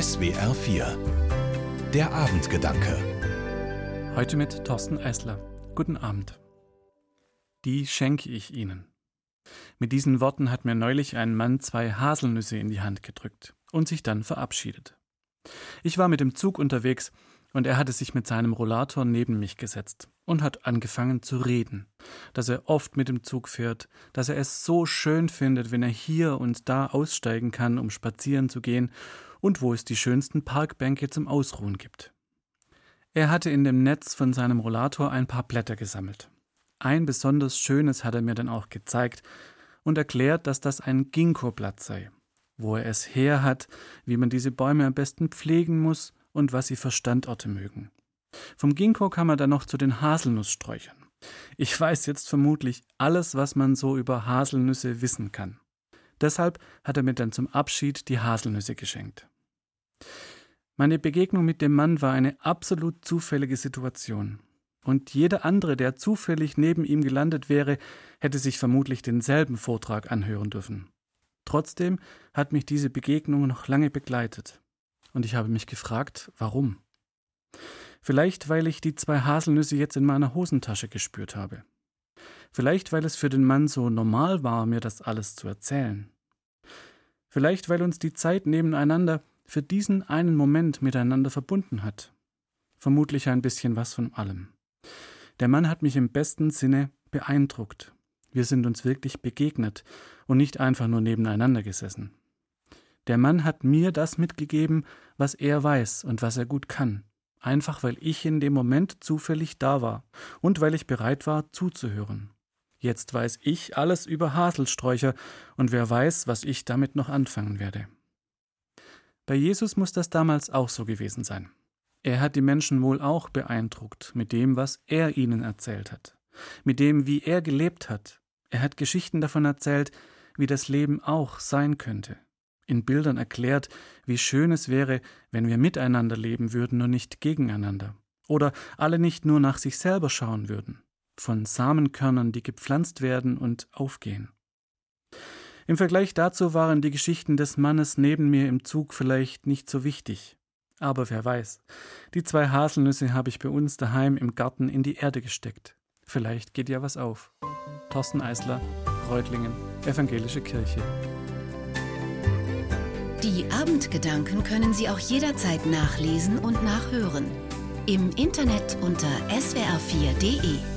SWR 4 Der Abendgedanke Heute mit Thorsten Eisler. Guten Abend. Die schenke ich Ihnen. Mit diesen Worten hat mir neulich ein Mann zwei Haselnüsse in die Hand gedrückt und sich dann verabschiedet. Ich war mit dem Zug unterwegs und er hatte sich mit seinem Rollator neben mich gesetzt und hat angefangen zu reden, dass er oft mit dem Zug fährt, dass er es so schön findet, wenn er hier und da aussteigen kann, um spazieren zu gehen, und wo es die schönsten Parkbänke zum Ausruhen gibt. Er hatte in dem Netz von seinem Rollator ein paar Blätter gesammelt. Ein besonders schönes hat er mir dann auch gezeigt und erklärt, dass das ein Ginkgo-Blatt sei, wo er es her hat, wie man diese Bäume am besten pflegen muss und was sie für Standorte mögen. Vom Ginkgo kam er dann noch zu den Haselnusssträuchern. Ich weiß jetzt vermutlich alles, was man so über Haselnüsse wissen kann. Deshalb hat er mir dann zum Abschied die Haselnüsse geschenkt. Meine Begegnung mit dem Mann war eine absolut zufällige Situation. Und jeder andere, der zufällig neben ihm gelandet wäre, hätte sich vermutlich denselben Vortrag anhören dürfen. Trotzdem hat mich diese Begegnung noch lange begleitet und ich habe mich gefragt, warum. Vielleicht, weil ich die zwei Haselnüsse jetzt in meiner Hosentasche gespürt habe. Vielleicht, weil es für den Mann so normal war, mir das alles zu erzählen. Vielleicht, weil uns die Zeit nebeneinander für diesen einen Moment miteinander verbunden hat. Vermutlich ein bisschen was von allem. Der Mann hat mich im besten Sinne beeindruckt. Wir sind uns wirklich begegnet und nicht einfach nur nebeneinander gesessen. Der Mann hat mir das mitgegeben, was er weiß und was er gut kann, einfach weil ich in dem Moment zufällig da war und weil ich bereit war zuzuhören. Jetzt weiß ich alles über Haselsträucher und wer weiß, was ich damit noch anfangen werde. Bei Jesus muss das damals auch so gewesen sein. Er hat die Menschen wohl auch beeindruckt mit dem, was er ihnen erzählt hat, mit dem, wie er gelebt hat. Er hat Geschichten davon erzählt, wie das Leben auch sein könnte in Bildern erklärt, wie schön es wäre, wenn wir miteinander leben würden und nicht gegeneinander. Oder alle nicht nur nach sich selber schauen würden, von Samenkörnern, die gepflanzt werden und aufgehen. Im Vergleich dazu waren die Geschichten des Mannes neben mir im Zug vielleicht nicht so wichtig. Aber wer weiß, die zwei Haselnüsse habe ich bei uns daheim im Garten in die Erde gesteckt. Vielleicht geht ja was auf. Thorsten Eisler, Reutlingen, Evangelische Kirche. Die Abendgedanken können Sie auch jederzeit nachlesen und nachhören. Im Internet unter swr4.de.